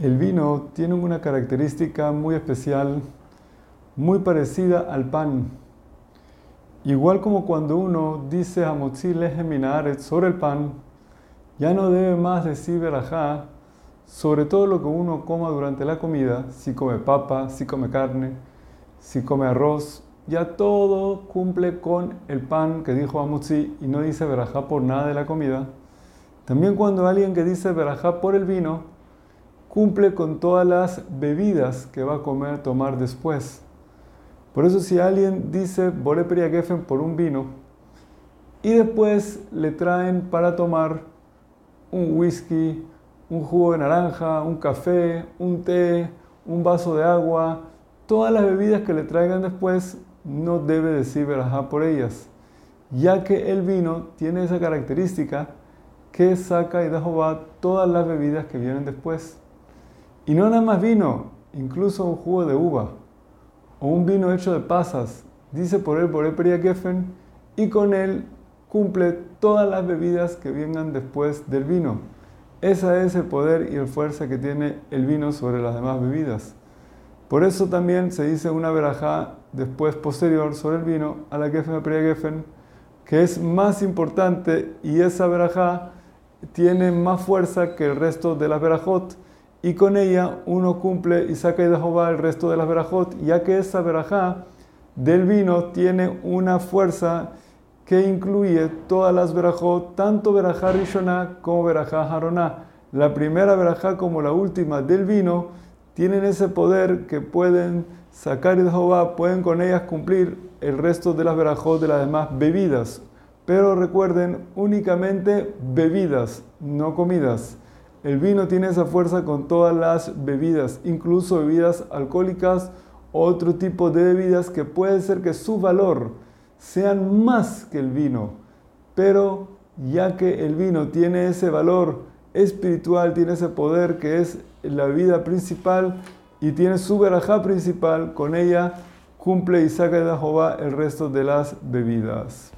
El vino tiene una característica muy especial, muy parecida al pan. Igual como cuando uno dice Hamotzi Lehem sobre el pan, ya no debe más decir verajá sobre todo lo que uno coma durante la comida, si come papa, si come carne, si come arroz, ya todo cumple con el pan que dijo Hamotzi y no dice verajá por nada de la comida. También cuando alguien que dice verajá por el vino, cumple con todas las bebidas que va a comer, tomar después. Por eso si alguien dice Bore Geffen por un vino y después le traen para tomar un whisky, un jugo de naranja, un café, un té, un vaso de agua, todas las bebidas que le traigan después no debe decir verajá por ellas, ya que el vino tiene esa característica que saca y da todas las bebidas que vienen después. Y no nada más vino, incluso un jugo de uva o un vino hecho de pasas, dice por él, por él Geffen, y con él cumple todas las bebidas que vengan después del vino. Ese es el poder y el fuerza que tiene el vino sobre las demás bebidas. Por eso también se dice una verajá después posterior sobre el vino a la Geffen Geffen, que es más importante y esa verajá tiene más fuerza que el resto de las verajot y con ella uno cumple y saca de Jehová el resto de las verajot, ya que esa verajá del vino tiene una fuerza que incluye todas las verajot, tanto verajá Rishoná como verajá Haroná. La primera verajá como la última del vino tienen ese poder que pueden sacar de Jehová, pueden con ellas cumplir el resto de las verajot de las demás bebidas. Pero recuerden, únicamente bebidas, no comidas. El vino tiene esa fuerza con todas las bebidas, incluso bebidas alcohólicas, otro tipo de bebidas que puede ser que su valor sean más que el vino, pero ya que el vino tiene ese valor espiritual, tiene ese poder que es la bebida principal y tiene su verajá principal, con ella cumple y saca de Jehová el resto de las bebidas.